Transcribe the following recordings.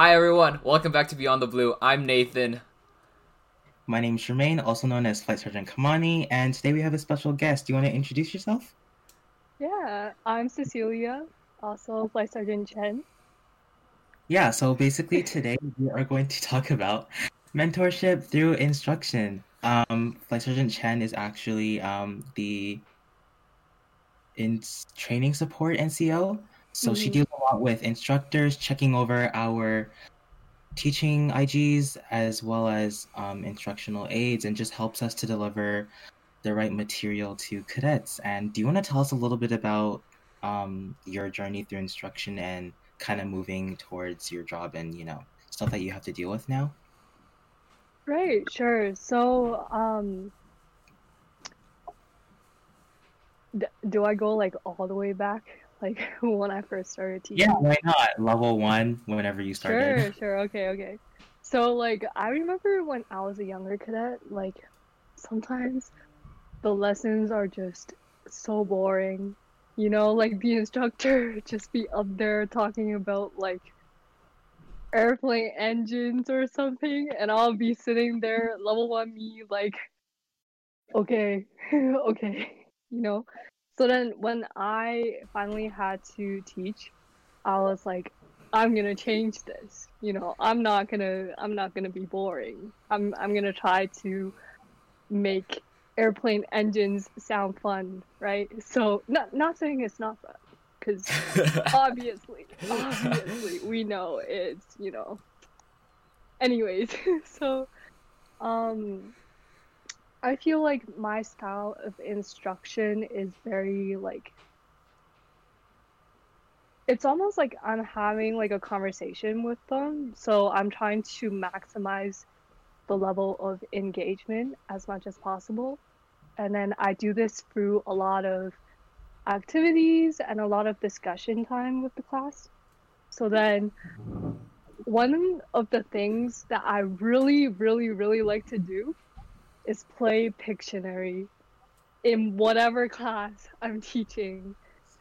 Hi everyone, welcome back to Beyond the Blue. I'm Nathan. My name is Jermaine, also known as Flight Sergeant Kamani, and today we have a special guest. Do you want to introduce yourself? Yeah, I'm Cecelia, also Flight Sergeant Chen. Yeah, so basically today we are going to talk about mentorship through instruction. Um, Flight Sergeant Chen is actually um, the in training support NCO. So she Mhm. deals a lot with instructors, checking over our teaching IGs as well as um, instructional aids, and just helps us to deliver the right material to cadets. And do you want to tell us a little bit about um, your journey through instruction and kind of moving towards your job and you know stuff that you have to deal with now? Right, sure. So, um, d do I go like all the way back, like when I first started teaching? Yeah, why not? Level one, whenever you started. Sure, sure. Okay, okay. So, like, I remember when I was a younger cadet, like, sometimes the lessons are just so boring. You know, like the instructor just be up there talking about like airplane engines or something, and I'll be sitting there, level one me, like, okay, okay, you know. So then when I finally had to teach, I was like, I'm gonna change this. You know, I'm not gonna I'm not gonna be boring. I'm I'm gonna try to make airplane engines sound fun, right? So not not saying it's not fun, because obviously, obviously we know it's you know. Anyways, so um, I feel like my style of instruction is very like it's almost like I'm having like a conversation with them. So I'm trying to maximize the level of engagement as much as possible. And then I do this through a lot of activities and a lot of discussion time with the class. So then one of the things that I really, really, really like to do is play Pictionary in whatever class I'm teaching.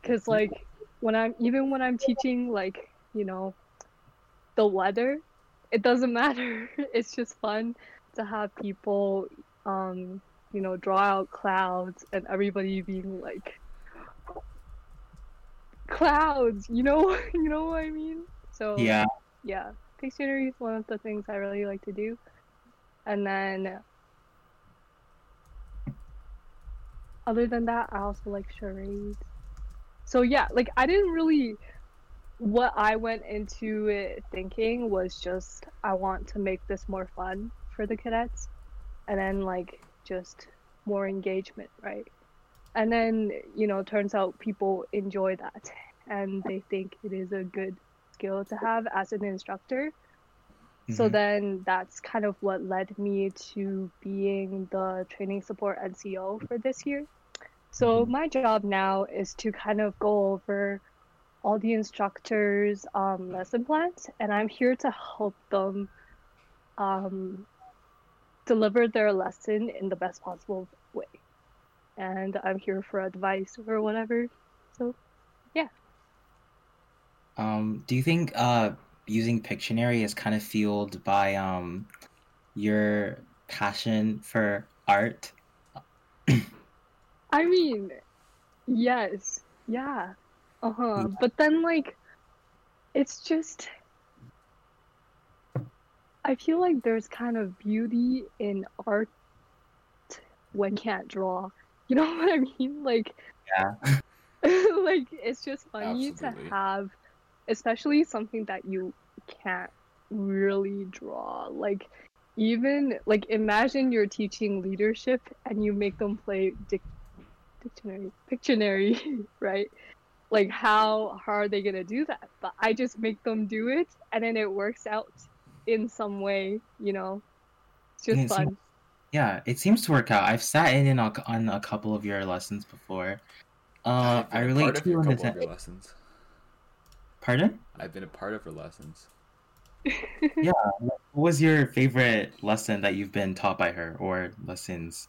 Cause like when I'm even when I'm teaching like, you know, the weather, it doesn't matter. It's just fun to have people um, you know, draw out clouds and everybody being like clouds, you know you know what I mean? So Yeah. yeah, Pictionary is one of the things I really like to do. And then other than that, I also like charades. So yeah, like I didn't really what I went into it thinking was just I want to make this more fun for the cadets and then like just more engagement, right? And then, you know, turns out people enjoy that and they think it is a good skill to have as an instructor. So Mhm. then that's kind of what led me to being the training support NCO for this year. So Mhm. my job now is to kind of go over all the instructors' um, lesson plans, and I'm here to help them um, deliver their lesson in the best possible way. And I'm here for advice or whatever. So yeah. Um, do you think uh, using Pictionary is kind of fueled by um, your passion for art? I mean, yes, yeah, uh huh. But then, like, it's just, I feel like there's kind of beauty in art when can't draw. You know what I mean? Like, Yeah. like it's just funny Absolutely. to have, especially something that you can't really draw. Like, even like imagine you're teaching leadership and you make them play dic- dictionary, Pictionary, right? Like, how, how are they gonna do that? But I just make them do it, and then it works out in some way. You know, it's just Yeah, it seems- fun. Yeah, it seems to work out. I've sat in on a, on a couple of your lessons before. Uh, I've been I a relate to a you in couple of your lessons. Pardon? I've been a part of her lessons. Yeah. What was your favorite lesson that you've been taught by her, or lessons,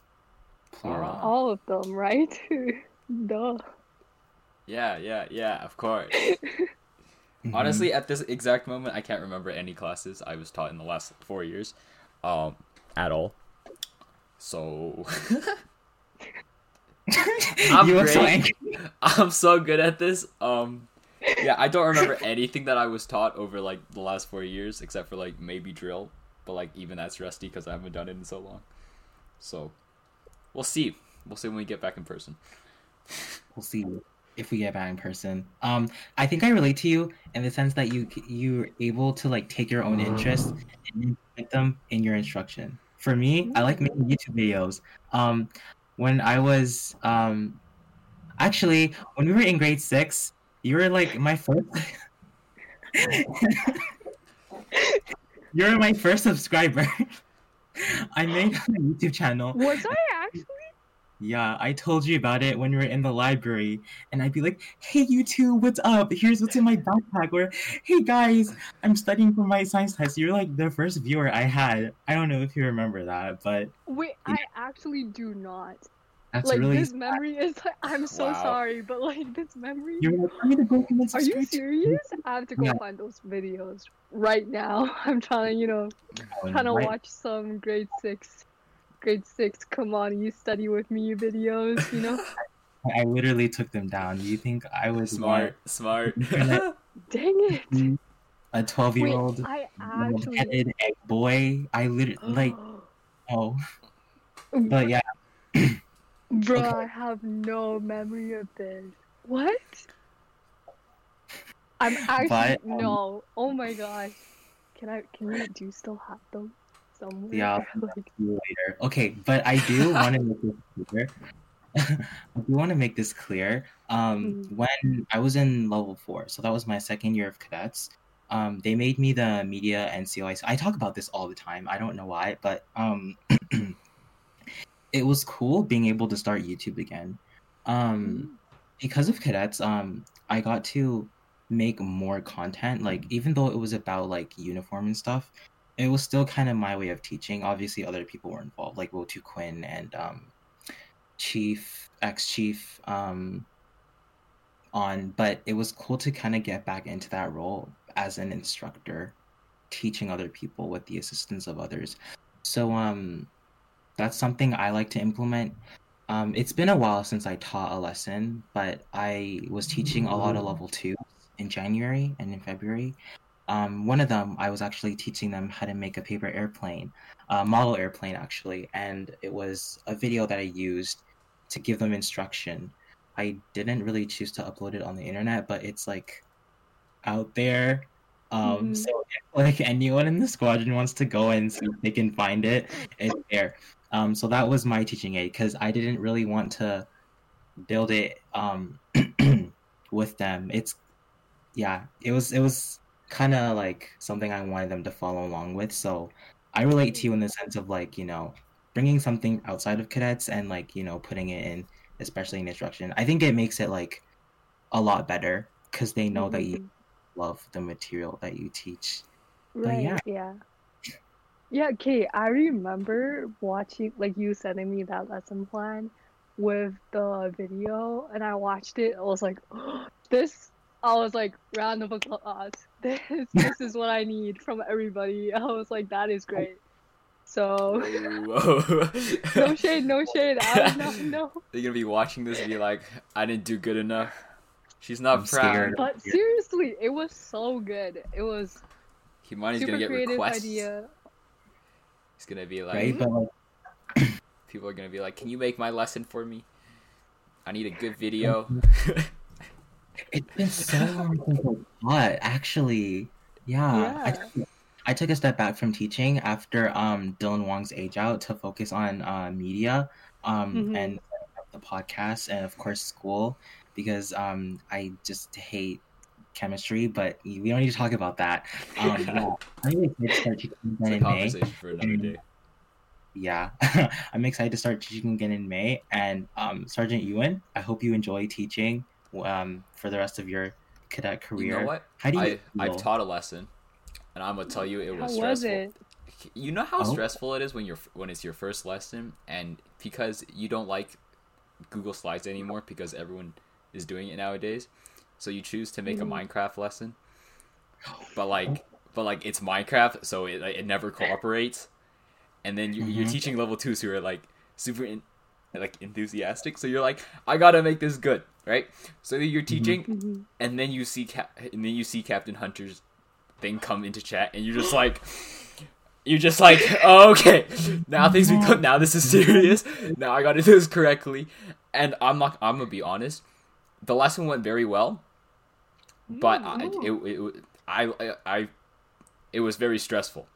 plural? Uh, All of them, right? Duh. Yeah, yeah, yeah. Of course. Honestly, at this exact moment, I can't remember any classes I was taught in the last four years, um, at all. So I'm you look so great. angry. I'm so good at this. Um, yeah, I don't remember anything that I was taught over like the last four years, except for like maybe drill, but like even that's rusty because I haven't done it in so long. So we'll see. We'll see when we get back in person. We'll see if we get back in person. Um, I think I relate to you in the sense that you you're able to like take your own interests and implement them in your instruction. For me, I like making YouTube videos. Um, when I was um, actually when we were in grade six, you were like my first. You're my first subscriber. I made a YouTube channel. Was I? Yeah, I told you about it when we were in the library, and I'd be like, "Hey, you two, what's up? Here's what's in my backpack." Or, "Hey guys, I'm studying for my science test." You're like the first viewer I had. I don't know if you remember that, but Wait, I actually do not. that's like really. this memory is like I'm so Wow. sorry, but like this memory. You're like, "I'm gonna go and Are you serious? I have to go Yeah. find those videos right now. I'm trying to, you know, trying to Right? watch some grade six, grade six. Come on, you study with me videos. You know, I literally took them down. Do You think I was Smart, smart. Dang it. a twelve year Wait, old I headed egg boy? I literally like oh, but yeah. Bro, Okay. I have no memory of this. What? I'm actually But, um, no. Oh my gosh. Can I? Can you? Do you still have them somewhere? Yeah. like, you later. Okay, but I do want to make this clear. I do want to make this clear. Um, Mhm. when I was in level four, so that was my second year of cadets. Um, they made me the media and COIs. I talk about this all the time. I don't know why, but um, it was cool being able to start YouTube again. Um, because of cadets, um, I got to make more content. Like even though it was about like uniform and stuff, it was still kind of my way of teaching. Obviously, other people were involved, like Will Tu Quinn and um, Chief, ex Chief, um, on. But it was cool to kind of get back into that role as an instructor, teaching other people with the assistance of others. So um, that's something I like to implement. Um, it's been a while since I taught a lesson, but I was teaching a lot of level two in January and in February. Um, one of them, I was actually teaching them how to make a paper airplane, a model airplane actually, and it was a video that I used to give them instruction. I didn't really choose to upload it on the internet, but it's like out there. Um, Mhm. So if like anyone in the squadron wants to go and see if they can find it, it's there. Um, so that was my teaching aid because I didn't really want to build it um, with them. It's yeah, it was it was kind of like something I wanted them to follow along with. So I relate to you in the sense of like you know bringing something outside of cadets and like you know putting it in, especially in instruction. I think it makes it like a lot better because they know that you Mhm. love the material that you teach. Right. yeah. Yeah. Yeah, Kate, I remember watching, like you sending me that lesson plan with the video, and I watched it. I was like, this, I was like, round of applause. This, this is what I need from everybody. I was like, that is great. So, Whoa. no shade, no shade. I no, no. They're gonna be watching this and be like, I didn't do good enough. She's not I'm proud. scared. But seriously, it was so good. It was Kimani's super gonna get creative requests. idea. He's gonna be like, Right, but like people are gonna be like, Can you make my lesson for me? I need a good video. It's been so long since I taught, actually. Yeah. I, Yeah. took, I took a step back from teaching after um Dylan Wong's age out to focus on uh, media um Mhm. and the podcast and of course school because um I just hate chemistry, but we don't need to talk about that. Um, yeah, I'm excited to start teaching again in May. for another day. Yeah, I'm excited to start teaching again in May. And um, Sergeant Ewan, I hope you enjoy teaching um, for the rest of your cadet career. You know what? How do you I feel? I've taught a lesson, and I'm gonna tell you it How was was stressful. it? You know how Oh. stressful it is when you're when it's your first lesson, and because you don't like Google Slides anymore because everyone is doing it nowadays, so you choose to make Mhm. a Minecraft lesson. But like, but like it's Minecraft, so it it never cooperates. And then you, you're Mhm. teaching level twos who are like super in, like enthusiastic, so you're like, I gotta make this good, right? So you're teaching, Mhm. and then you see Cap- and then you see Captain Hunter's thing come into chat, and you're just like, you're just like, oh, okay, now things become now this is serious. Now I got to do this correctly, and I'm not. I'm gonna be honest. The lesson went very well, but I, it, it, I, I, I, it was very stressful.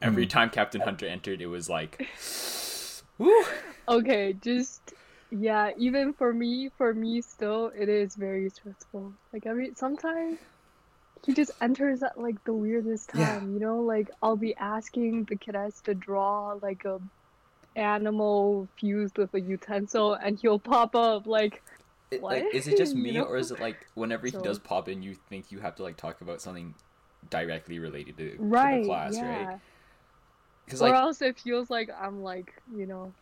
Every Mm. time Captain Hunter entered, it was like, woo. Okay, just yeah, even for me, for me still it is very stressful. Like every sometimes he just enters at like the weirdest Yeah. time, you know? Like I'll be asking the cadets to draw like a animal fused with a utensil and he'll pop up like It, What? like, is it just You me, know? or is it like whenever he does pop in, you think you have to like talk about something directly related to, to right, the class, yeah. right? Or like, else it feels like I'm like, you know,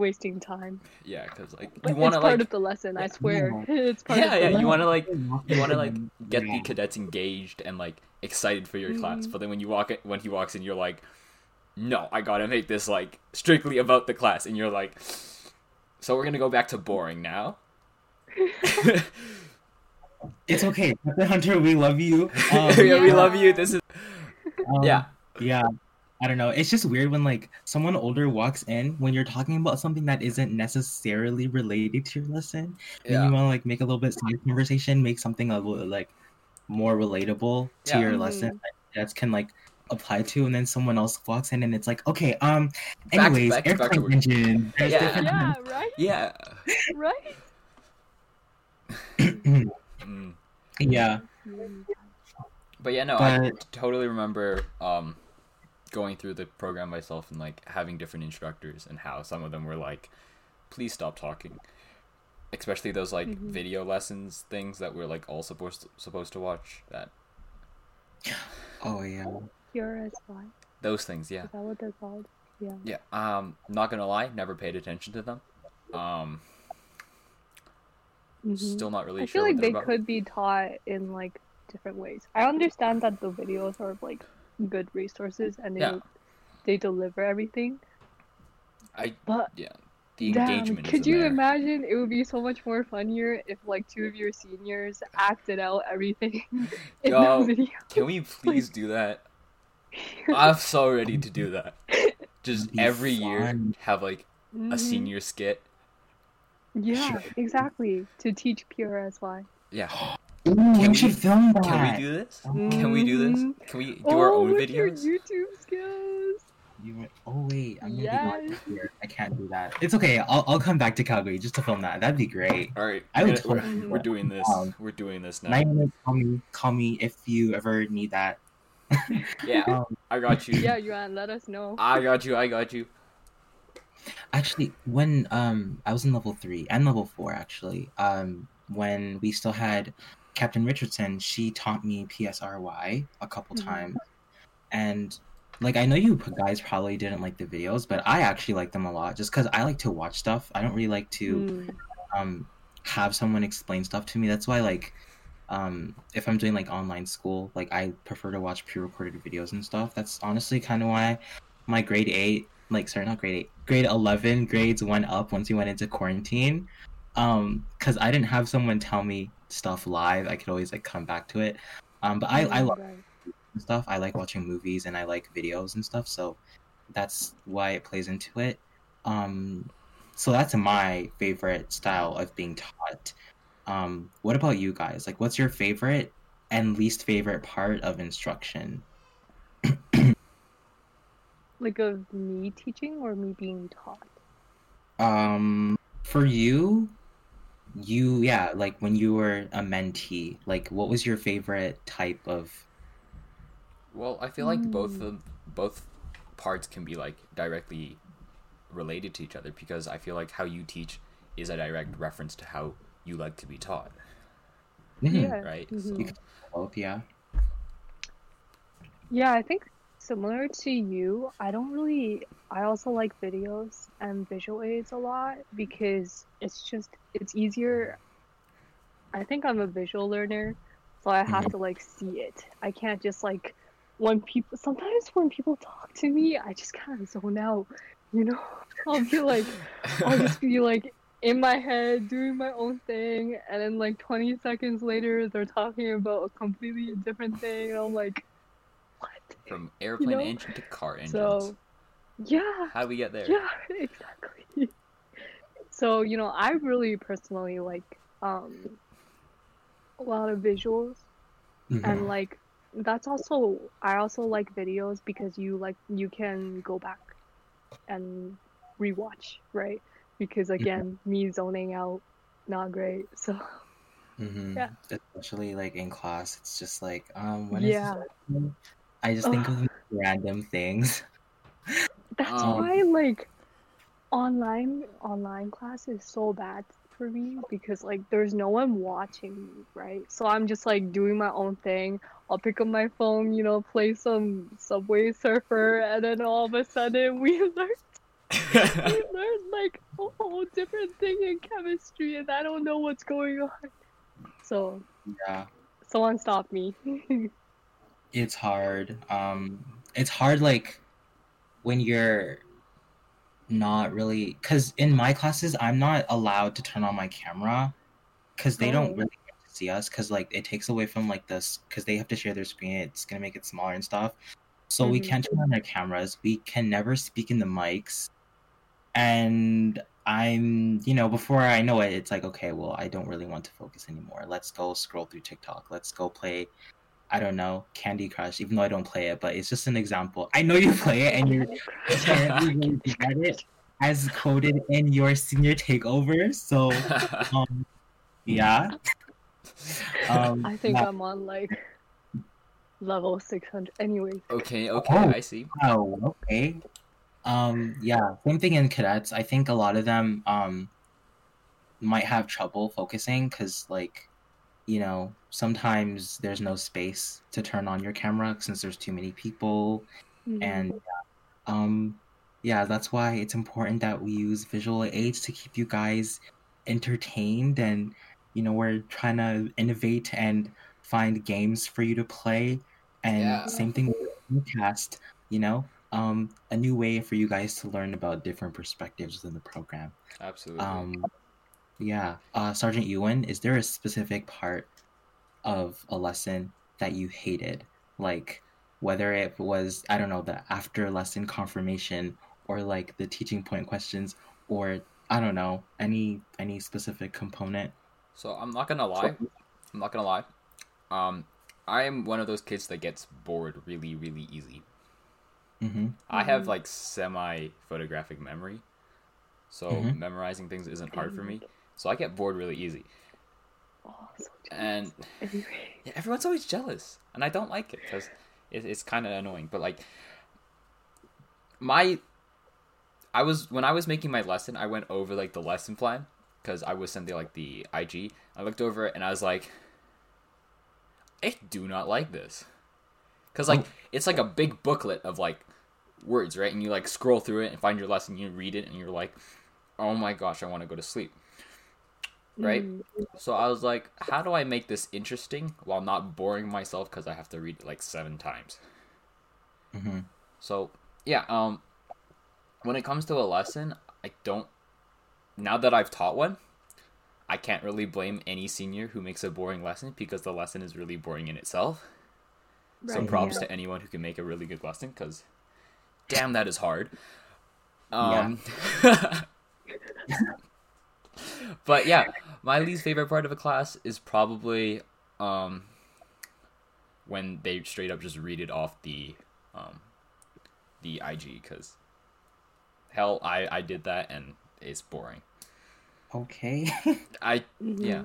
wasting time. yeah, because like you want it's to part of the lesson, I swear. it's part yeah, of the yeah, lesson. you want to like, you want to like get the cadets engaged and like excited for your class. Mhm. But then when you walk it, when he walks in, you're like, no, I gotta make this like strictly about the class, and you're like, so we're gonna go back to boring now. It's okay, Hunter. We love you. Um, yeah, we love you. This is um, yeah. yeah. I don't know. It's just weird when like someone older walks in when you're talking about something that isn't necessarily related to your lesson. And you want to like make a little bit side conversation, make something a little like more relatable to Yeah. your Mhm. lesson that can like apply to, and then someone else walks in and it's like, okay, um, anyways, back to- back airplane work. engine. Yeah. different Yeah, right? Yeah. Right? Mm. yeah, Mm. But yeah, no, I totally remember um, going through the program myself and like having different instructors and how some of them were like, "Please stop talking," especially those like Mhm. video lessons things that we're like all supposed to, supposed to watch. That oh yeah. PSRY. those things, yeah, Is that what they're called? Yeah. yeah. Um, not gonna lie, never paid attention to them. Um, Mhm. still not really I sure feel like they're they about. could be taught in like different ways. I understand that the videos are like good resources and they Yeah. they deliver everything. I But yeah, the damn, engagement. could you there. imagine? It would be so much more funnier if like two of your seniors acted out everything in Yo, the video. Can we please do that? I'm so ready to do that. Just That'd be every year have like a Mhm. senior skit. Yeah, exactly. To teach PSRY. Yeah. Ooh, Can we we- should film that. Can we do this? Can we do this? Can we do our oh, own with your? YouTube skills. You went, oh wait, I'm gonna Yes. be gone here. I can't do that. It's okay. I'll I'll come back to Calgary just to film that. That'd be great. All right. I we're, would gonna- totally we're, we're doing this. Um, We're doing this now. Nine minutes. Call me. Call me if you ever need that. Yeah, Um, I got you. Yeah, Yuan, let us know. I got you. I got you. actually, when um I was in level three and level four actually, um when we still had Captain Richardson, she taught me PSRY a couple Mhm. times, and like I know you guys probably didn't like the videos, but I actually like them a lot just because I like to watch stuff. I don't really like to. Mm. um have someone explain stuff to me that's why like um if i'm doing like online school like i prefer to watch pre-recorded videos and stuff that's honestly kind of why my grade 8 like sorry not grade 8 grade 11 grades went up once we went into quarantine um because i didn't have someone tell me stuff live i could always like come back to it. Um but i i love stuff. I like watching movies and i like videos and stuff so that's why it plays into it. Um so that's my favorite style of being taught. Um what about you guys? Like what's your favorite and least favorite part of instruction? Like of me teaching or me being taught? um for you you yeah like when you were a mentee like what was your favorite type of Well, I feel like both Mm. of both parts can be like directly related to each other because I feel like how you teach is a direct reference to how you like to be taught. Mhm. Yeah. right? Mhm. So, You can- Both, yeah. Yeah, I think similar to you, I don't really I also like videos and visual aids a lot because it's just it's easier. I think I'm a visual learner, so I have Mhm. to like see it. I can't just like when people sometimes when people talk to me, I just kind of zone out, you know? I'll be like I'll just be like in my head doing my own thing and then like 20 seconds later they're talking about a completely different thing and I'm like? From airplane know? engine to car engines. So, yeah, How do we get there? yeah, exactly. So, you know, I really personally like um a lot of visuals Mhm. and like that's also I also like videos because you like you can go back and rewatch, right? Because again, me zoning out not great. So, Mhm. Yeah. Especially like in class, it's just like, um, when is yeah. this? I just think of random things. That's Um, why like online online class is so bad for me because like there's no one watching me, right? So I'm just like doing my own thing. I'll pick up my phone, you know, play some Subway Surfer, and then all of a sudden we learn we learn like a whole different thing in chemistry, and I don't know what's going on. So Yeah. someone stop me. It's hard. Um, it's hard like when you're not really because in my classes I'm not allowed to turn on my camera because they don't Oh. really see us because like it takes away from like this because they have to share their screen. It's gonna make it smaller and stuff. So we Mhm. can't turn on our cameras. We can never speak in the mics. And I'm, you know, before I know it, it's like, okay, well, I don't really want to focus anymore. Let's go scroll through TikTok. Let's go play I don't know, Candy Crush, even though I don't play it, but it's just an example. I know you play it and you're apparently going to get it as quoted in your senior takeover. So, um, yeah. Um, I think yeah. I'm on like level 600. anyway. okay, okay, Oh. I see. Oh, okay. Um, yeah, same thing in cadets. I think a lot of them um might have trouble focusing because, like, you know, sometimes there's no space to turn on your camera since there's too many people, Mhm. and um, yeah, that's why it's important that we use visual aids to keep you guys entertained, and you know, we're trying to innovate and find games for you to play, and Yeah. same thing with the cast. You know, um, a new way for you guys to learn about different perspectives within the program. Absolutely. Um, yeah, uh, Sergeant Ewan, is there a specific part of a lesson that you hated, like whether it was I don't know the after lesson confirmation or like the teaching point questions or I don't know any any specific component? So I'm not gonna lie. I'm not gonna lie. Um, I am one of those kids that gets bored really, really easy. Mm-hmm. I have Mhm. like semi photographic memory, so Mhm. memorizing things isn't hard for me. So I get bored really easy, Oh, so and. Yeah, everyone's always jealous, and I don't like it because it, it's kind of annoying. But like my, I was when I was making my lesson, I went over like the lesson plan because I was sending like the IG. I looked over it and I was like, I do not like this, because like oh. it's like a big booklet of like words, right? And you like scroll through it and find your lesson, you read it, and you're like, oh my gosh, I want to go to sleep. Right? Mm. So I was like, how do I make this interesting while not boring myself because I have to read it like seven times? Mm-hmm. So yeah, um, when it comes to a lesson, I don't. Now that I've taught one, I can't really blame any senior who makes a boring lesson because the lesson is really boring in itself. So Right, props yeah. to anyone who can make a really good lesson because, damn, that is hard. Um, but yeah, my least favorite part of a class is probably um, when they straight up just read it off the um, the IG because hell, I I did that and it's boring. Okay. I Mhm. yeah.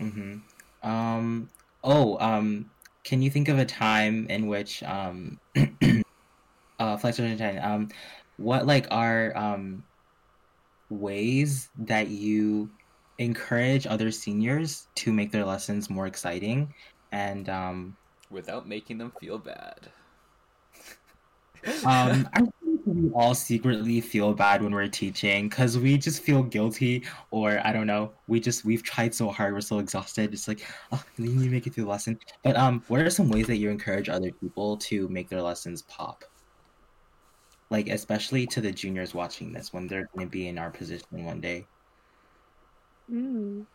Mm-hmm. Um. Oh. Um. Can you think of a time in which um, uh, Flight Sergeant um, what like are um ways that you encourage other seniors to make their lessons more exciting and um, without making them feel bad. um, I think we all secretly feel bad when we're teaching because we just feel guilty, or I don't know. We just we've tried so hard, we're so exhausted. It's like, oh, we need to make it through the lesson. But um, what are some ways that you encourage other people to make their lessons pop? Like especially to the juniors watching this when they're going to be in our position one day. Mm.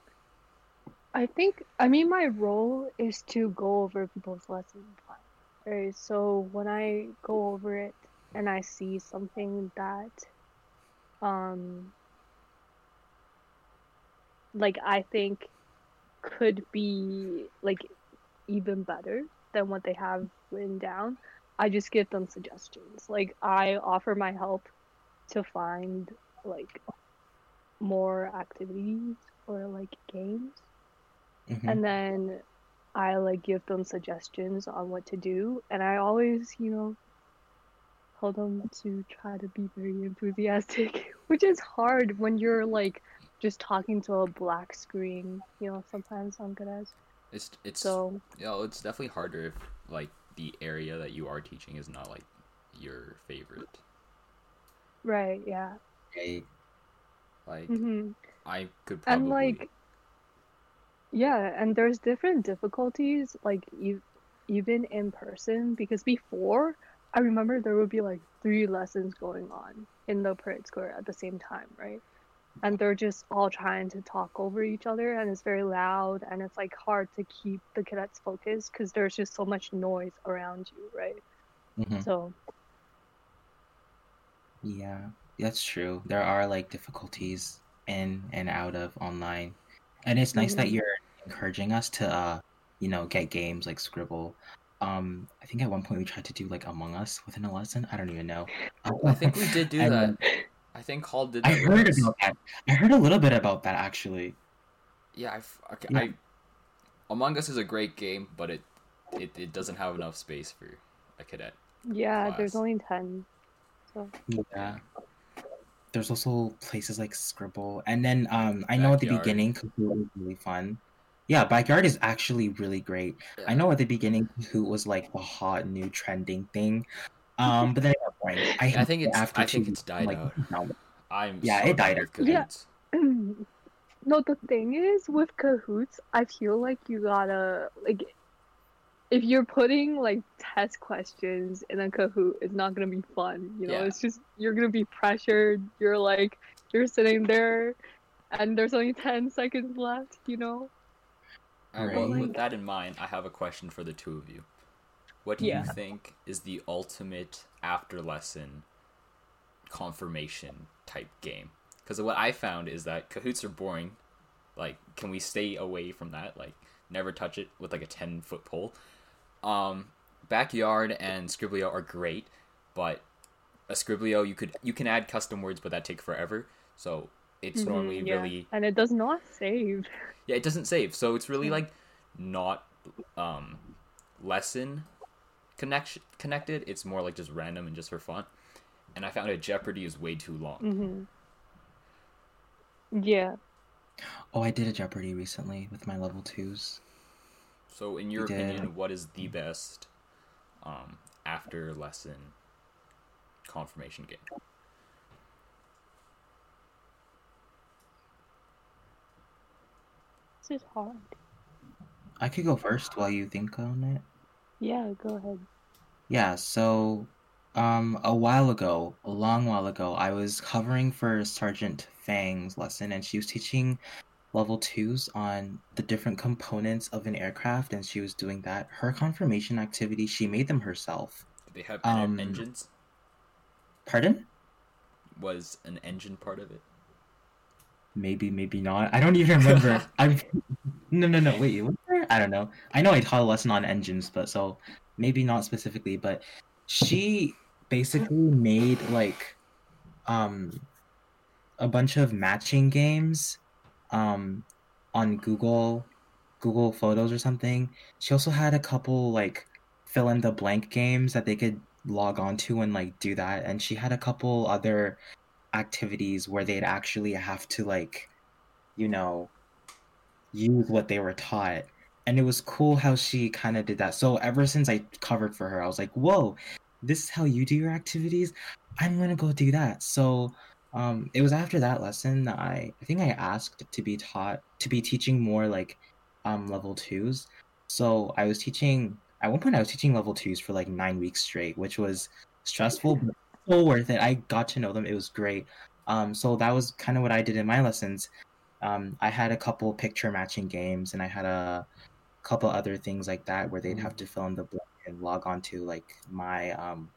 I think, I mean, my role is to go over people's lesson plan. Right? So when I go over it and I see something that, um, like I think could be like even better than what they have written down, I just give them suggestions. Like I offer my help to find like more activities or like games Mhm. and then I like give them suggestions on what to do, and I always, you know, tell them to try to be very enthusiastic, which is hard when you're like just talking to a black screen. You know, sometimes I'm good at. It's it's So you know, it's definitely harder if like the area that you are teaching is not like your favorite. right, yeah. Right. Like hmm I could probably And like, yeah, and there's different difficulties, like you, even in person, because before I remember there would be like three lessons going on in the parade square at the same time, right? And they're just all trying to talk over each other, and it's very loud, and it's like hard to keep the cadets focused because there's just so much noise around you, right? Mhm. So, Yeah, that's true. There are like difficulties in and out of online. And it's nice that Mhm. you're encouraging us to uh, you know, get games like Scribble. Um, I think at one point we tried to do like Among Us within a lesson. I don't even know. I think we did do that. I think Hall did. I heard once. about that. I heard a little bit about that actually. Yeah, I f- okay, Yeah. I Among Us is a great game, but it, it it doesn't have enough space for a cadet. yeah, there's only 10. So, Yeah. There's also places like Scribble, and then um, I know at the beginning Kahoot was really fun. Yeah, Backyard is actually really great. I know at the beginning Kahoot was like the hot new trending thing, um, but then it got boring. I, I think it's- after I think it's died like, out. no. I'm Yeah, so it died done with Yeah. Kahoots. No, the thing is with Kahoots, I feel like you gotta like if you're putting like test questions in a Kahoot, it's not gonna be fun. You know, Yeah. it's just you're gonna be pressured. You're like you're sitting there, and there's only ten seconds left. You know. Alright, Right. with that in mind, I have a question for the two of you. What do Yeah. you think is the ultimate after lesson confirmation type game? Because what I found is that Kahoots are boring. Like, can we stay away from that? Like, never touch it with like a ten foot pole. Um, Backyard and skribbl.io are great, but a skribbl.io you could you can add custom words, but that take forever. So it's Mhm, normally yeah. really And it does not save. yeah, it doesn't save, so it's really like not um lesson connection connected. It's more like just random and just for fun. And I found that Jeopardy is way too long. hmm Yeah. Oh, I did a Jeopardy recently with my level twos. So in your You did. opinion, what is the best um after lesson confirmation game? This is hard. I could go first while you think on it. Yeah, go ahead. Yeah, so um a while ago, a long while ago, I was covering for Sergeant Fang's lesson and she was teaching level 2s on the different components of an aircraft and she was doing that. Her confirmation activity, she made them herself. Did they have Um, engines? Pardon? Was an engine part of it? Maybe, maybe not. I don't even remember. I'm no, no, no. Wait, there? I don't know. I know I taught a lesson on engines, but so maybe not specifically. But she basically made like um a bunch of matching games um on Google Google Photos or something. She also had a couple like fill in the blank games that they could log on to and like do that. And she had a couple other activities where they'd actually have to like you know, use what they were taught. And it was cool how she kind of did that. So ever since I covered for her, I was like, whoa, this is how you do your activities. I'm gonna go do that. So um, it was after that lesson that I, I think I asked to be taught to be teaching more like um, level twos. So I was teaching at one point I was teaching level twos for like nine weeks straight, which was stressful but so worth it. I got to know them. It was great. Um, so that was kind of what I did in my lessons. Um, I had a couple picture matching games and I had a couple other things like that where they'd have to fill in the blank and log on to like my um,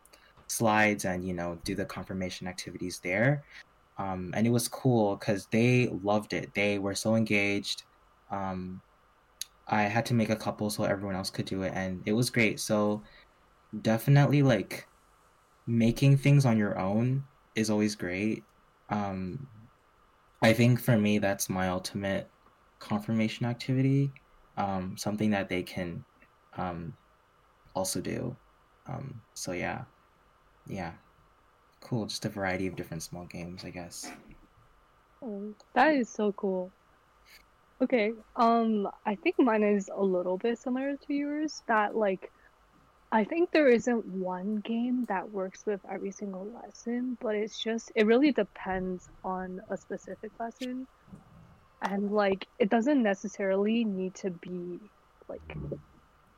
slides and you know do the confirmation activities there. Um, and it was cool because they loved it. They were so engaged. Um, i had to make a couple so everyone else could do it and it was great. So definitely like making things on your own is always great. Um, i think for me that's my ultimate confirmation activity um, something that they can um, also do. Um, so yeah. Yeah. Cool. Just a variety of different small games i guess. Oh, that is so cool. Okay, um, I think mine is a little bit similar to yours. That like, I think there isn't one game that works with every single lesson, but it's just it really depends on a specific lesson, and like it doesn't necessarily need to be like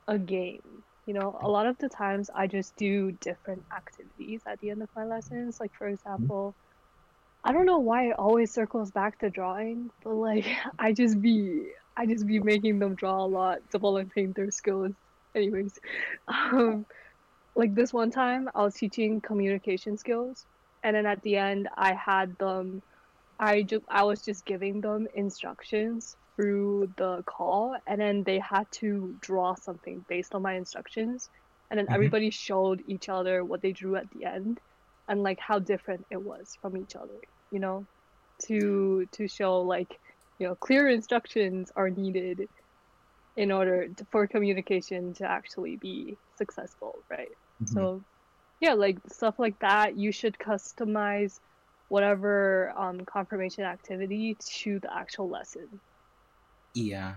a game. You know, a lot of the times I just do different activities at the end of my lessons. Like for example. I don't know why it always circles back to drawing, but like I just be I just be making them draw a lot, to developing their skills. Anyways, um, like this one time I was teaching communication skills, and then at the end I had them. I just I was just giving them instructions through the call, and then they had to draw something based on my instructions, and then Mhm. everybody showed each other what they drew at the end and like how different it was from each other you know to to show like you know clear instructions are needed in order to, for communication to actually be successful right Mhm. so yeah like stuff like that you should customize whatever um, confirmation activity to the actual lesson Yeah,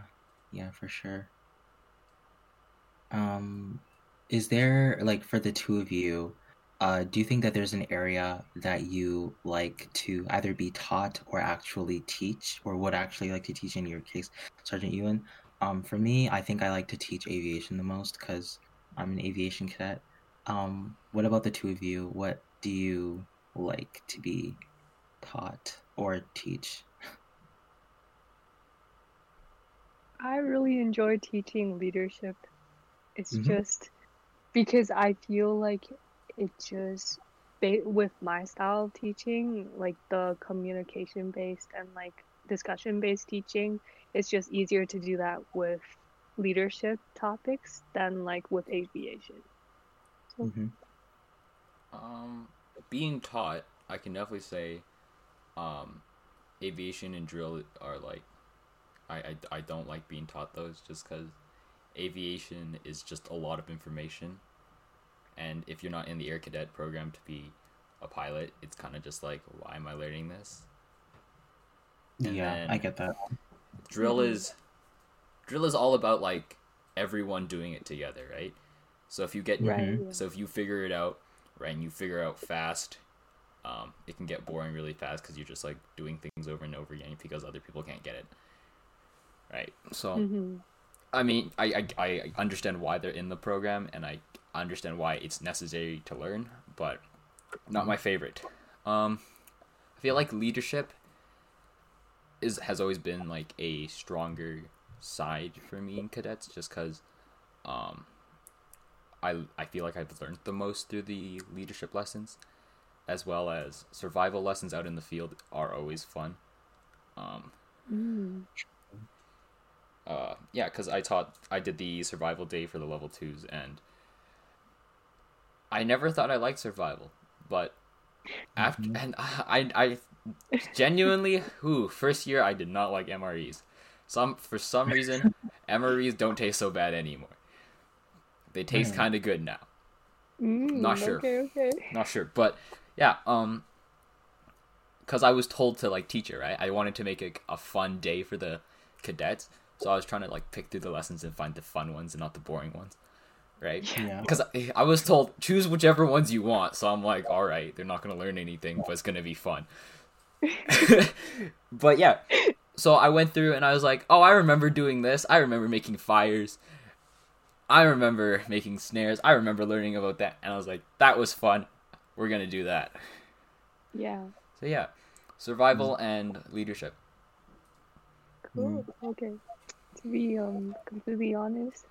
yeah, for sure. Um, is there like for the two of you, uh, do you think that there's an area that you like to either be taught or actually teach, or would actually like to teach in your case, Sergeant Ewan? Um, for me, I think I like to teach aviation the most because I'm an aviation cadet. Um, what about the two of you? What do you like to be taught or teach? i really enjoy teaching leadership it's Mhm. just because i feel like it just with my style of teaching like the communication based and like discussion based teaching it's just easier to do that with leadership topics than like with aviation hmm Um, being taught, I can definitely say, um, aviation and drill are like, I, I, I don't like being taught those just because aviation is just a lot of information, and if you're not in the air cadet program to be a pilot, it's kind of just like, why am I learning this? And Yeah, I get that. drill is drill is all about like everyone doing it together right so if you get right so if you figure it out right and you figure out fast um, it can get boring really fast because you're just like doing things over and over again because other people can't get it. Right? So hmm i mean I, I i understand why they're in the program and i understand why it's necessary to learn but not my favorite. Um i feel like leadership is has always been like a stronger side for me in cadets just because um I, I feel like I've learned the most through the leadership lessons, as well as survival lessons out in the field are always fun. Um, mm. uh, yeah, because I taught, I did the survival day for the level twos, and I never thought I liked survival, but after, Mhm. and I, I, I genuinely, who first year I did not like MREs. Some for some reason, MREs don't taste so bad anymore. They taste Mm. kind of good now. Mm, Not sure. okay okay Not sure, but yeah, um because I was told to like teach it, right? I wanted to make it a fun day for the cadets, so I was trying to like pick through the lessons and find the fun ones and not the boring ones, right? Yeah. Because I, I was told choose whichever ones you want, so I'm like, all right, they're not gonna learn anything, but it's gonna be fun. but yeah, so I went through and I was like, oh, I remember doing this. I remember making fires. I remember making snares. I remember learning about that, and I was like, that was fun. We're gonna do that. Yeah. So yeah, survival and leadership. Cool. Okay. To be um completely honest,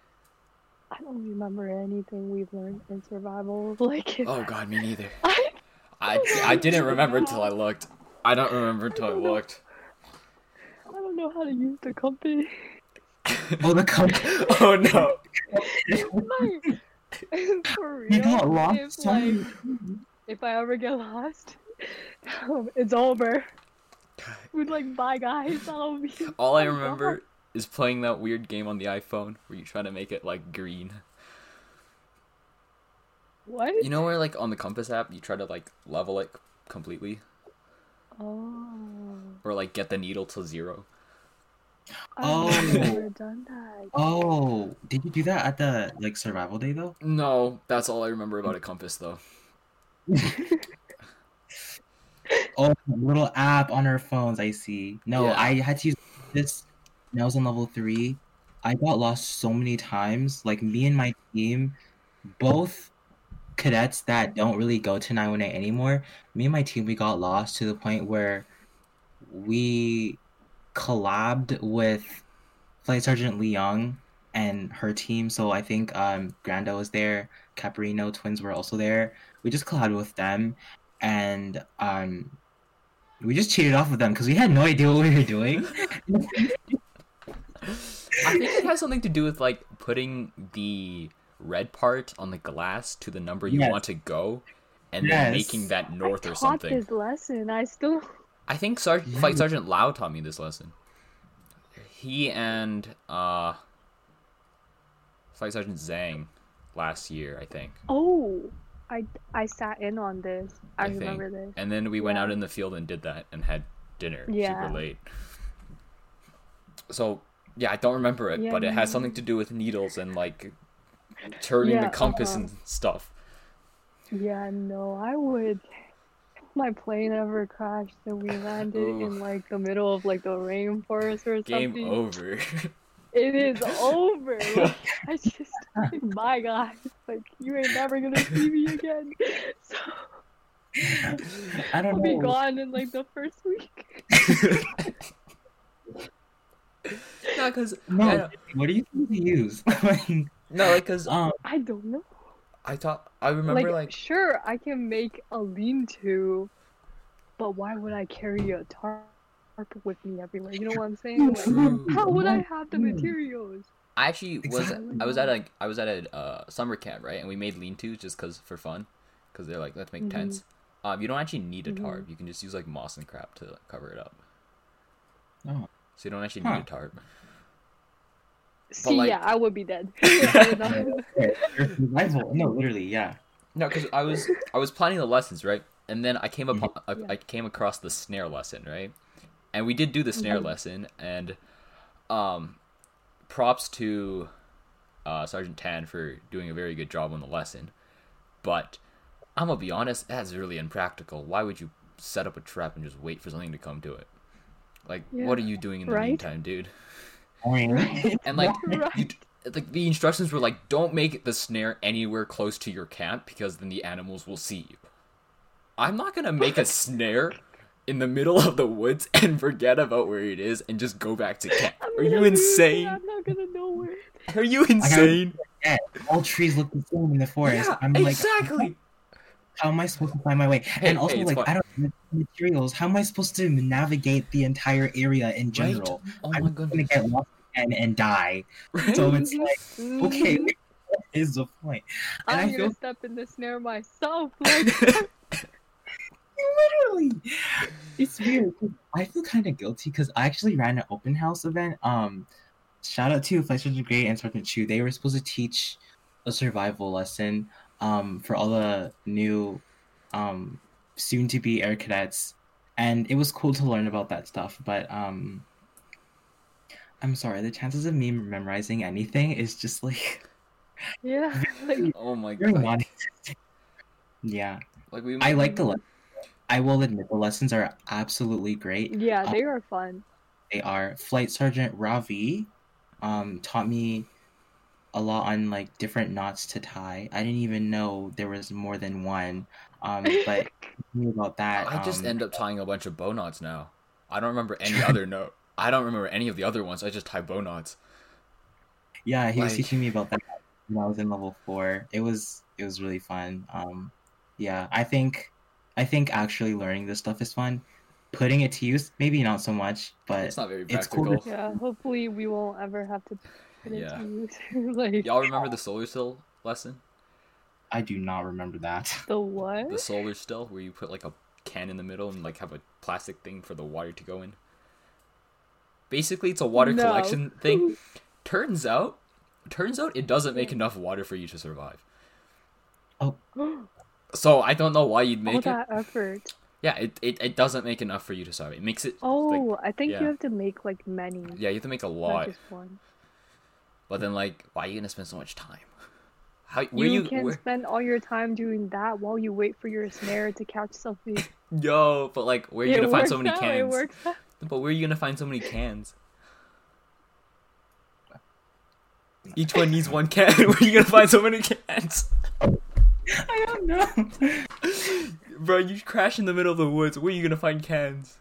I don't remember anything we've learned in survival. Like, Oh god, me neither. I, I, I didn't remember until I looked. I don't remember until I looked. I don't know how to use the company. Oh, the company. oh no. Like, for real. You got If, lost. so like, if I ever get lost, um, it's over. With like, bye guys. I'll be. All I I'm remember is playing that weird game on the iPhone where you try to make it like green. What? You know where like on the compass app you try to like level it completely Oh. or like get the needle to zero. Oh. I've never done that. Oh, did you do that at the like survival day though? No, that's all I remember about a compass though. Oh, little app on our phones. I see. No, Yeah. I had to use this. When I was on level three, I got lost so many times. Like me and my team, both cadets that don't really go to 918 anymore. Me and my team, we got lost to the point where we collabed with Flight Sergeant Lee Young and her team. So I think um, Grando was there. Caparino twins were also there. We just collabed with them, and um, we just cheated off of them because we had no idea what we were doing. I think it has something to do with like putting the red part on the glass to the number you Yes. want to go and then making that north I or taught something. this lesson. I still. I think Sar- Yeah. Flight Sergeant Lau taught me this lesson. He and uh Flight Sergeant Zhang last year, I think. Oh, I I sat in on this. I, I think. remember this. And then we went out in the field and did that and had dinner Yeah. super late. So yeah, I don't remember it, Yeah, but it has something to do with needles and like turning the compass uh-huh. and stuff. Yeah, no, I would. If my plane ever crashed and we landed Ooh. in like the middle of like the rainforest or Game something, over. it is over. Like, I just, my guys. Like you ain't never gonna see me again. So I don't I'll be gone in like the first week. no, because No, what do you think to use? Like, no, like because um, I don't know. I thought I remember like, like sure, I can make a lean-to, but why would I carry a tarp with me everywhere? You know what I'm saying? Like, how would I have the materials? I actually was Exactly. I was at a I was at a uh, summer camp right, and we made lean-tos just cause for fun, cause they're like let's make Mhm. tents. Um, you don't actually need a tarp. You can just use like moss and crap to cover it up. Oh. So you don't actually Huh. need a tarp. See, like- yeah, I would be dead. I would not- your survival. No, literally, yeah. No, because I was I was planning the lessons right, and then I came upon I, Yeah. I came across the snare lesson right, and we did do the snare Mhm. lesson, and um, props to uh, Sergeant Tan for doing a very good job on the lesson, but I'm gonna be honest, that's really impractical. Why would you set up a trap and just wait for something to come to it? Like, what are you doing in the right? meantime, dude? Right. And like, Right. you, like the instructions were like, don't make the snare anywhere close to your camp because then the animals will see you. I'm not gonna make a snare in the middle of the woods and forget about where it is and just go back to camp. Are you insane? I'm not gonna know where. Are you insane? Yeah, all trees look the same in the forest. Yeah, I'm like, exactly. How am I supposed to find my way? and also, hey, like, fine. I don't have materials. How am I supposed to navigate the entire area in general? Oh I'm gonna get lost and, and die. Right? So it's like, okay, what is the point? And I'm I gonna step in the snare myself. Like, literally, it's weird. 'cause I feel kind of guilty because I actually ran an open house event. Um, shout out to Flight Sergeant Gray and Sergeant Chu. They were supposed to teach a survival lesson um for all the new um soon to be air cadets and it was cool to learn about that stuff. But um, I'm sorry, the chances of me memorizing anything is just like Yeah, like Oh my god. Yeah, Like we I like the. Le- I will admit the lessons are absolutely great. yeah, Uh, they are fun. They are. Flight Sergeant Ravi um, taught me a lot on like different knots to tie. I didn't even know there was more than one. Um, but about that. I just um, end up tying a bunch of bow knots now. I don't remember any other note. I don't remember any of the other ones. I just tie bow knots. Yeah, he was teaching me about that when I was in level four. It was it was really fun. Um, yeah, I think I think actually learning this stuff is fun. Putting it to use, maybe not so much, but It's not very it's cool practical. to- Yeah, hopefully we won't ever have to put it Yeah. like Y'all remember the solar still lesson? I do not remember that. the what? The solar still, where you put like a can in the middle and like have a plastic thing for the water to go in. Basically, it's a water No. collection thing. Turns out, turns out it doesn't make enough water for you to survive. Oh. So I don't know why you'd All make it. that effort. Yeah, it, it, it doesn't make enough for you to survive. It makes it. Oh, like, I think yeah. you have to make like many, yeah, you have to make a not lot. just one. But then, like, why are you gonna spend so much time? How where You, you, can't where, spend all your time doing that while you wait for your snare to catch something. yo? But like, where are you It gonna find so many out, It cans? works out. But where are you gonna find so many cans? Each one needs one can. Where are you gonna find so many cans? I don't know. Bro, you crash in the middle of the woods. Where are you gonna find cans?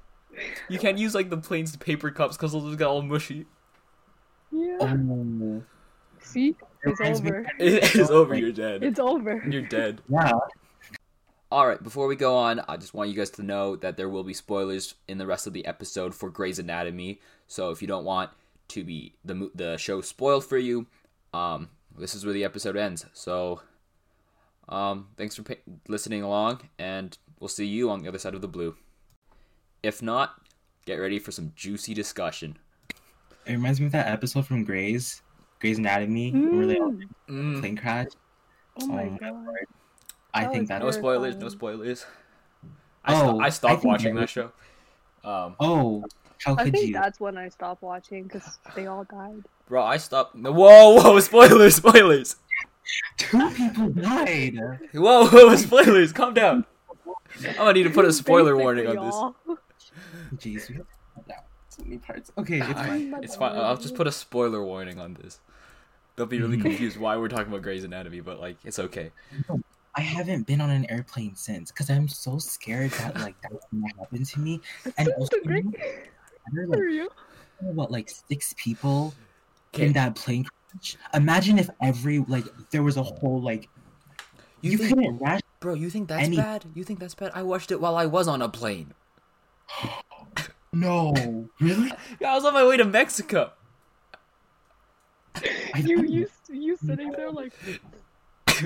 You can't use like the plain paper cups because they'll just get all mushy. Yeah. Oh, See, it's over. It is over. You're dead. It's over. You're dead. yeah. All right, before we go on, I just want you guys to know that there will be spoilers in the rest of the episode for Grey's Anatomy. So if you don't want to be the the show spoiled for you, um, this is where the episode ends. So, um, thanks for pa- listening along, and we'll see you on the other side of the blue. If not, get ready for some juicy discussion. It reminds me of that episode from Grey's Grey's Anatomy where they all Mm. Mm, plane crash. Oh my my god. I That think that no was. spoilers. No spoilers. I, Oh, sto- I I stopped think watching there- that show. Um, Oh, how could I think you? that's when I stopped watching because they all died. bro, I stopped. Whoa, whoa, spoilers, spoilers. Two people died. Whoa, whoa, spoilers, calm down. I'm gonna need to put a spoiler warning on this. Jeez, we have to cut down so many parts. Okay, it's I- fine. it's fine. I'll just put a spoiler warning on this. They'll be really hmm. confused why we're talking about Grey's Anatomy, but like it's okay. I haven't been on an airplane since because I'm so scared that like that's gonna happen to me. And also, The great there are, like, for you. what like six people Okay. in that plane crash. Imagine if every like there was a whole like You you, think- couldn't rash. Bro, you think that's Any- bad? You think that's bad? I watched it while I was on a plane. No, really? I was on my way to Mexico. I You don't you you sitting there like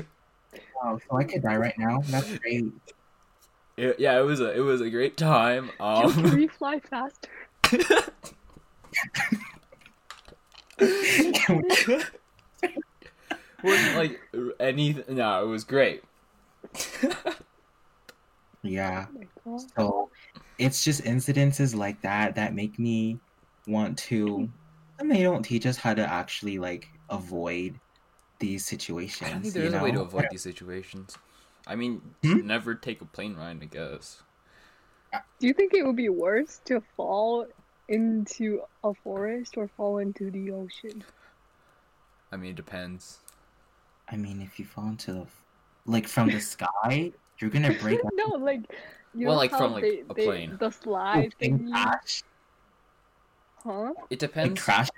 know. So I could die right now. That's great. It- yeah, it was a it was a great time. can Um, we fly faster? Wasn't like anything. No, it was great. yeah. Oh. So it's just incidences like that that make me want to and they don't teach us how to actually like avoid these situations. I think you there is a way to know? avoid these situations. I mean, Hmm? never take a plane ride. I guess. Do you think it would be worse to fall into a forest or fall into the ocean? I mean, it depends. I mean, if you fall into the like from the sky, you're gonna break. no, like you Well, know like, how from, like, they, a they- plane. The slide and thingy, crash, huh? It like depends. crash.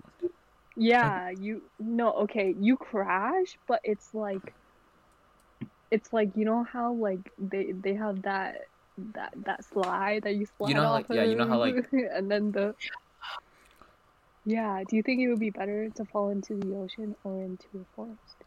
Yeah, you no, okay, you crash, but it's like it's like you know how like they they have that that that slide that you slide know how, off like- yeah, you know how, like- and then the Yeah, do you think it would be better to fall into the ocean or into a forest?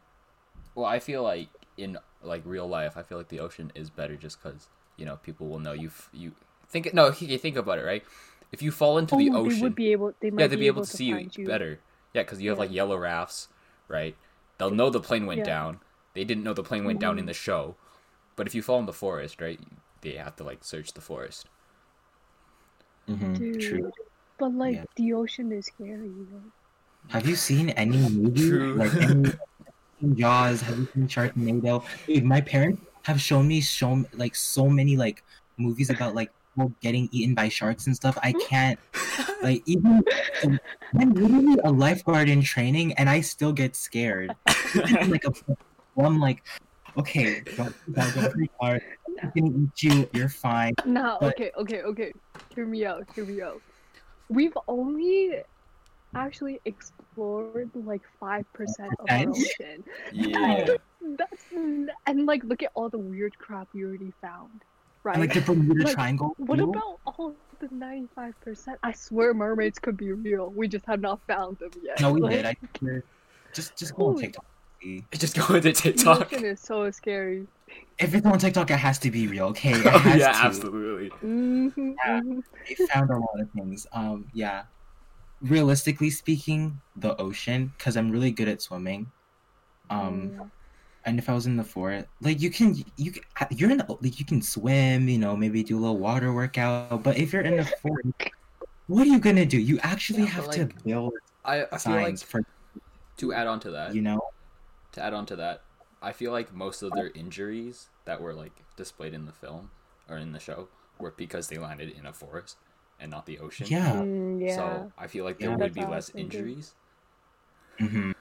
Well, I feel like in like real life, I feel like the ocean is better just because you know people will know you. You think no, you think about it, right? If you fall into the oh, ocean, they would be able they might yeah, they'd be able, to to see you find you. better. Yeah, because you have Yeah. like yellow rafts, right? They'll know the plane went Yeah. down. They didn't know the plane went down in Mhm. the show, but if you fall in the forest, right, they have to like search the forest. Mhm, Dude. True. But like Yeah. the ocean is scary, you know. Have you seen any movie True. like any Jaws? Have you seen Sharknado? Dude, my parents have shown me shown like so many like movies about like people getting eaten by sharks and stuff. I mm-hmm. can't like even I'm literally a lifeguard in training and I still get scared. Even, like a I'm like, okay, don't don't go pretty hard. I'm gonna eat you. You're fine. Nah, But- okay, okay, okay. Hear me out, hear me out. We've only actually explored like five percent of our ocean. yeah. That's and like look at all the weird crap we already found. Right? And, like the Bermuda Like, Triangle. what too. about all the ninety-five percent? I swear mermaids could be real. We just have not found them yet. No, we Like, did. I swear. just just go on TikTok. Just go into The TikTok. ocean is so scary. If it's on TikTok, it has to be real. Okay, it Oh, yeah, to. absolutely. hmm Yeah. They found a lot of things. Um, yeah. Realistically speaking, the ocean, because I'm really good at swimming. Um, and if I was in the forest, like you can, you can, you're in the, like you can swim, you know, maybe do a little water workout. But if you're in the forest, what are you gonna do? You actually Yeah, but, have to build I, I feel like for, to add on to that, you know. to add on to that, I feel like most of their injuries that were like displayed in the film or in the show were because they landed in a forest and not the ocean. Yeah. Mm, yeah. So I feel like there Yeah. would be how less thinking. injuries. hmm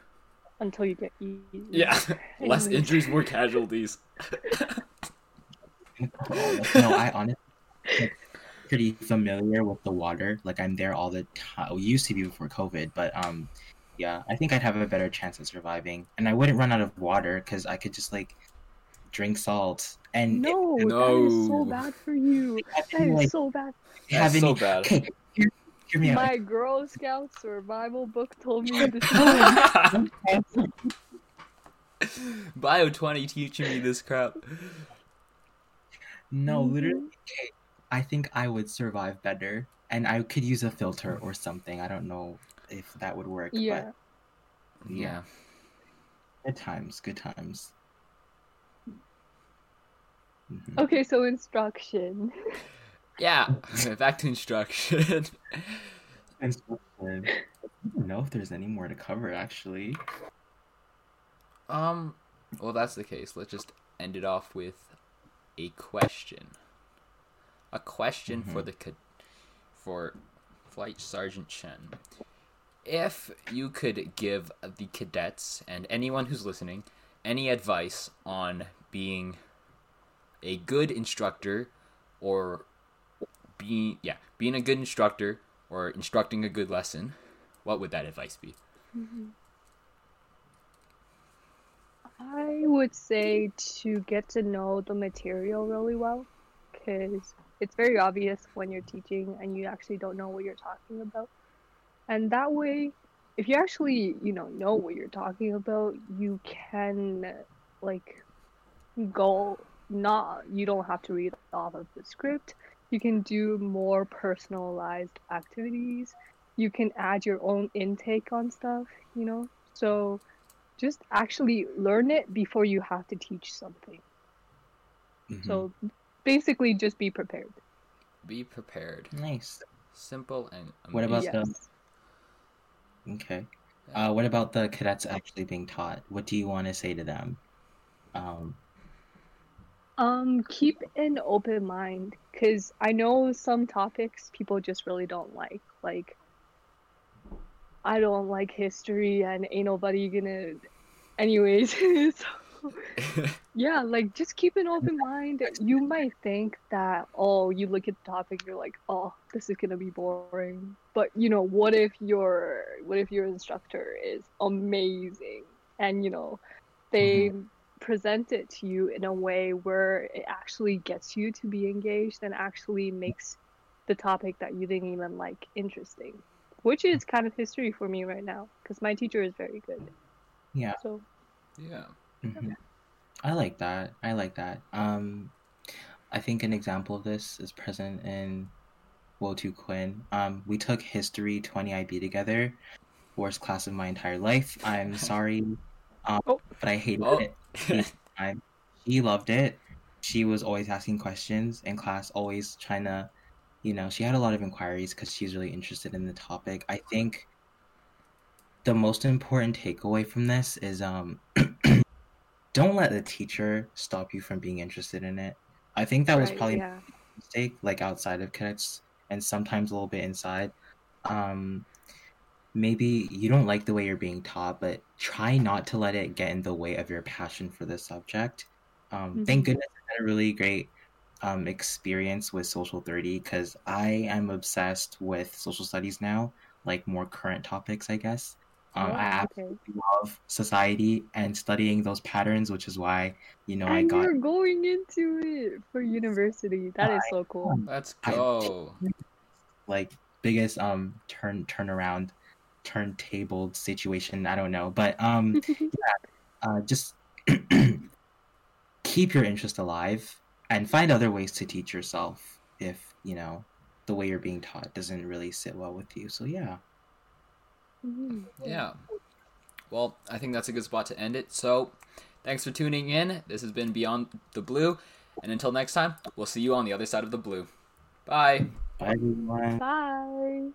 Until you get eaten. Yeah, less injuries, more casualties. no, I honestly like, pretty familiar with the water. Like I'm there all the time. Well, used to be before COVID, but um, yeah, I think I'd have a better chance of surviving, and I wouldn't run out of water because I could just like drink salt and No, that is so bad for you. That is like, so bad. have That's so any. bad. Okay, hear, hear me out. My Girl Scout survival book told me this is Bio 20 teaching me this crap. No, literally, I think I would survive better, and I could use a filter or something. I don't know if that would work. Yeah. But yeah, Yeah. good times, good times. Mhm. Okay, so instruction. Yeah. Back to instruction. Instruction. I don't know if there's any more to cover actually. Um, well, that's the case. Let's just end it off with a question. A question for Mhm. the for Flight Sergeant Chen. If you could give the cadets and anyone who's listening any advice on being a good instructor or being yeah, being a good instructor or instructing a good lesson, what would that advice be? I would say to get to know the material really well because it's very obvious when you're teaching and you actually don't know what you're talking about. And that way, if you actually, you know, know what you're talking about, you can like go not you don't have to read off of the script. You can do more personalized activities. You can add your own intake on stuff, you know? So just actually learn it before you have to teach something. Mhm. So basically, just be prepared. Be prepared. nice. Simple and What about amazing. the- Okay. Uh, what about the cadets actually being taught? What do you want to say to them? Um, Um, keep an open mind, because I know some topics people just really don't like. Like, I don't like history, and ain't nobody gonna. Anyways, so yeah, like just keep an open mind. You might think that, oh, you look at the topic, you're like, oh, this is gonna be boring. But you know, what if your what if your instructor is amazing and you know, they present it to you in a way where it actually gets you to be engaged and actually makes the topic that you didn't even like interesting. Which is kind of history for me right now because my teacher is very good. yeah. So yeah. mhm. I like that. I like that. Um, I think an example of this is present in Wotu Quinn. Um, we took History 20 IB together. Worst class of my entire life. I'm sorry. Um, Oh. but I hated Oh. it. She loved it. She was always asking questions in class, always trying to, you know, she had a lot of inquiries because she's really interested in the topic. I think the most important takeaway from this is um don't let the teacher stop you from being interested in it. I think that was probably yeah. mistake, like outside of cadets and sometimes a little bit inside. Um, maybe you don't like the way you're being taught, but try not to let it get in the way of your passion for the subject. Um, Thank Mhm. goodness I had a really great um, experience with Social 30 because I am obsessed with social studies now, like more current topics, I guess. Um, I Oh, okay. absolutely love society and studying those patterns, which is why, you know, I and got you're going into it for university. That is so cool. Let's I- go. like biggest um turn turnaround turntable situation i don't know but um uh just keep your interest alive and find other ways to teach yourself if you know the way you're being taught doesn't really sit well with you so yeah Mhm. Yeah. Well, I think that's a good spot to end it. So, thanks for tuning in. This has been Beyond the Blue. And until next time, we'll see you on the other side of the blue. Bye. bye Bye.